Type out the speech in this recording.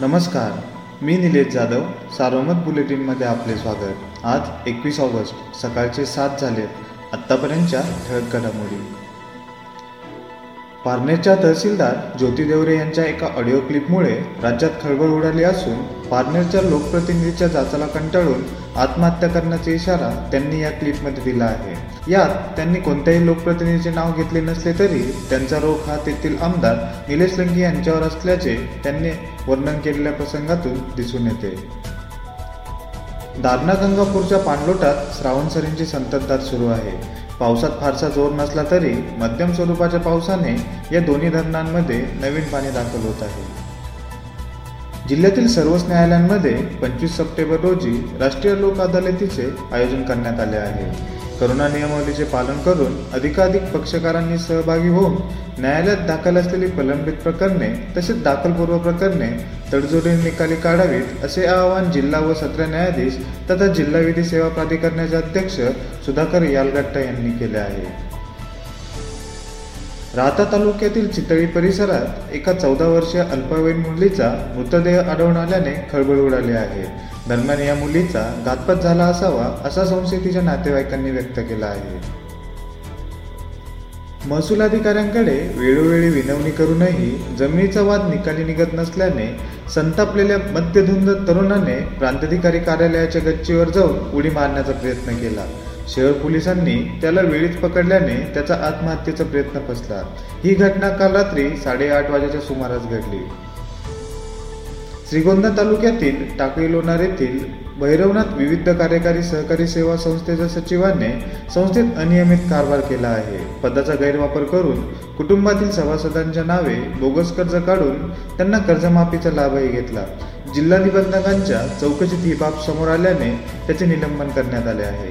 नमस्कार मी निलेश जाधव सार्वमत बुलेटिनमध्ये आपले स्वागत. आज एकवीस ऑगस्ट सकाळचे सात झाले आत्तापर्यंतच्या ठळक घडामोडी. पारनेरच्या तहसीलदार ज्योती देवरे यांच्या एका ऑडिओ क्लिपमुळे राज्यात खळबळ उडाली असून पारनेरच्या लोकप्रतिनिधीच्या जाचाला कंटाळून आत्महत्या करण्याचा इशारा त्यांनी या क्लिपमध्ये दिला आहे. यात त्यांनी कोणत्याही लोकप्रतिनिधीचे नाव घेतले नसले तरी त्यांचा रोख हा तेथील आमदार निलेश लंकी यांच्यावर असल्याचे त्यांनी वर्णन केलेल्या प्रसंगातून दिसून येते. दारणा गंगापूरच्या पाणलोटात श्रावणसरींची संततधार सुरू आहे. पावसात फारसा जोर नसला तरी मध्यम स्वरूपाच्या पावसाने या दोन्ही धरणांमध्ये नवीन पाणी दाखल होत आहे. जिल्ह्यातील सर्वच न्यायालयांमध्ये पंचवीस सप्टेंबर रोजी राष्ट्रीय लोक अदालतीचे आयोजन करण्यात आले आहे. करोना नियमावलीचे पालन करून अधिकाधिक पक्षकारांनी सहभागी होऊन न्यायालयात दाखल असलेली प्रलंबित प्रकरणे तसेच दाखलपूर्व प्रकरणे तडजोडीने निकाली काढावीत असे आवाहन जिल्हा व सत्र न्यायाधीश तथा जिल्हा विधी सेवा प्राधिकरणाचे अध्यक्ष सुधाकर यालगट्टा यांनी केले आहे. राहता तालुक्यातील चितळी परिसरात एका चौदा वर्षीय अल्पवयीन मुलीचा मृतदेह आढळून आल्याने खळबळ उडाली आहे. दरम्यान या मुलीचा घातपात झाला असावा असा संशय तिच्या नातेवाईकांनी व्यक्त केला आहे. महसूल अधिकाऱ्यांकडे वेळोवेळी विनवणी करूनही जमिनीचा वाद निकाली निघत नसल्याने संतापलेल्या मध्यधुंद तरुणाने प्रांताधिकारी कार्यालयाच्या गच्चीवर जाऊन उडी मारण्याचा प्रयत्न केला. शहर पोलिसांनी त्याला वेळीच पकडल्याने त्याचा आत्महत्येचा प्रयत्न फसला. ही घटना काल रात्री साडेआठ वाजेच्या सुमारास घडली. श्रीगोंदा तालुक्यातील टाकळी लोणार येथील भैरवनाथ विविध कार्यकारी सहकारी सेवा संस्थेच्या सचिवाने संस्थेत अनियमित कारभार केला आहे. पदाचा गैरवापर करून कुटुंबातील सभासदांच्या नावे बोगस कर्ज काढून त्यांना कर्जमाफीचा लाभही घेतला. जिल्हा निबंधकांच्या चौकशीत ही बाब समोर आल्याने त्याचे निलंबन करण्यात आले आहे.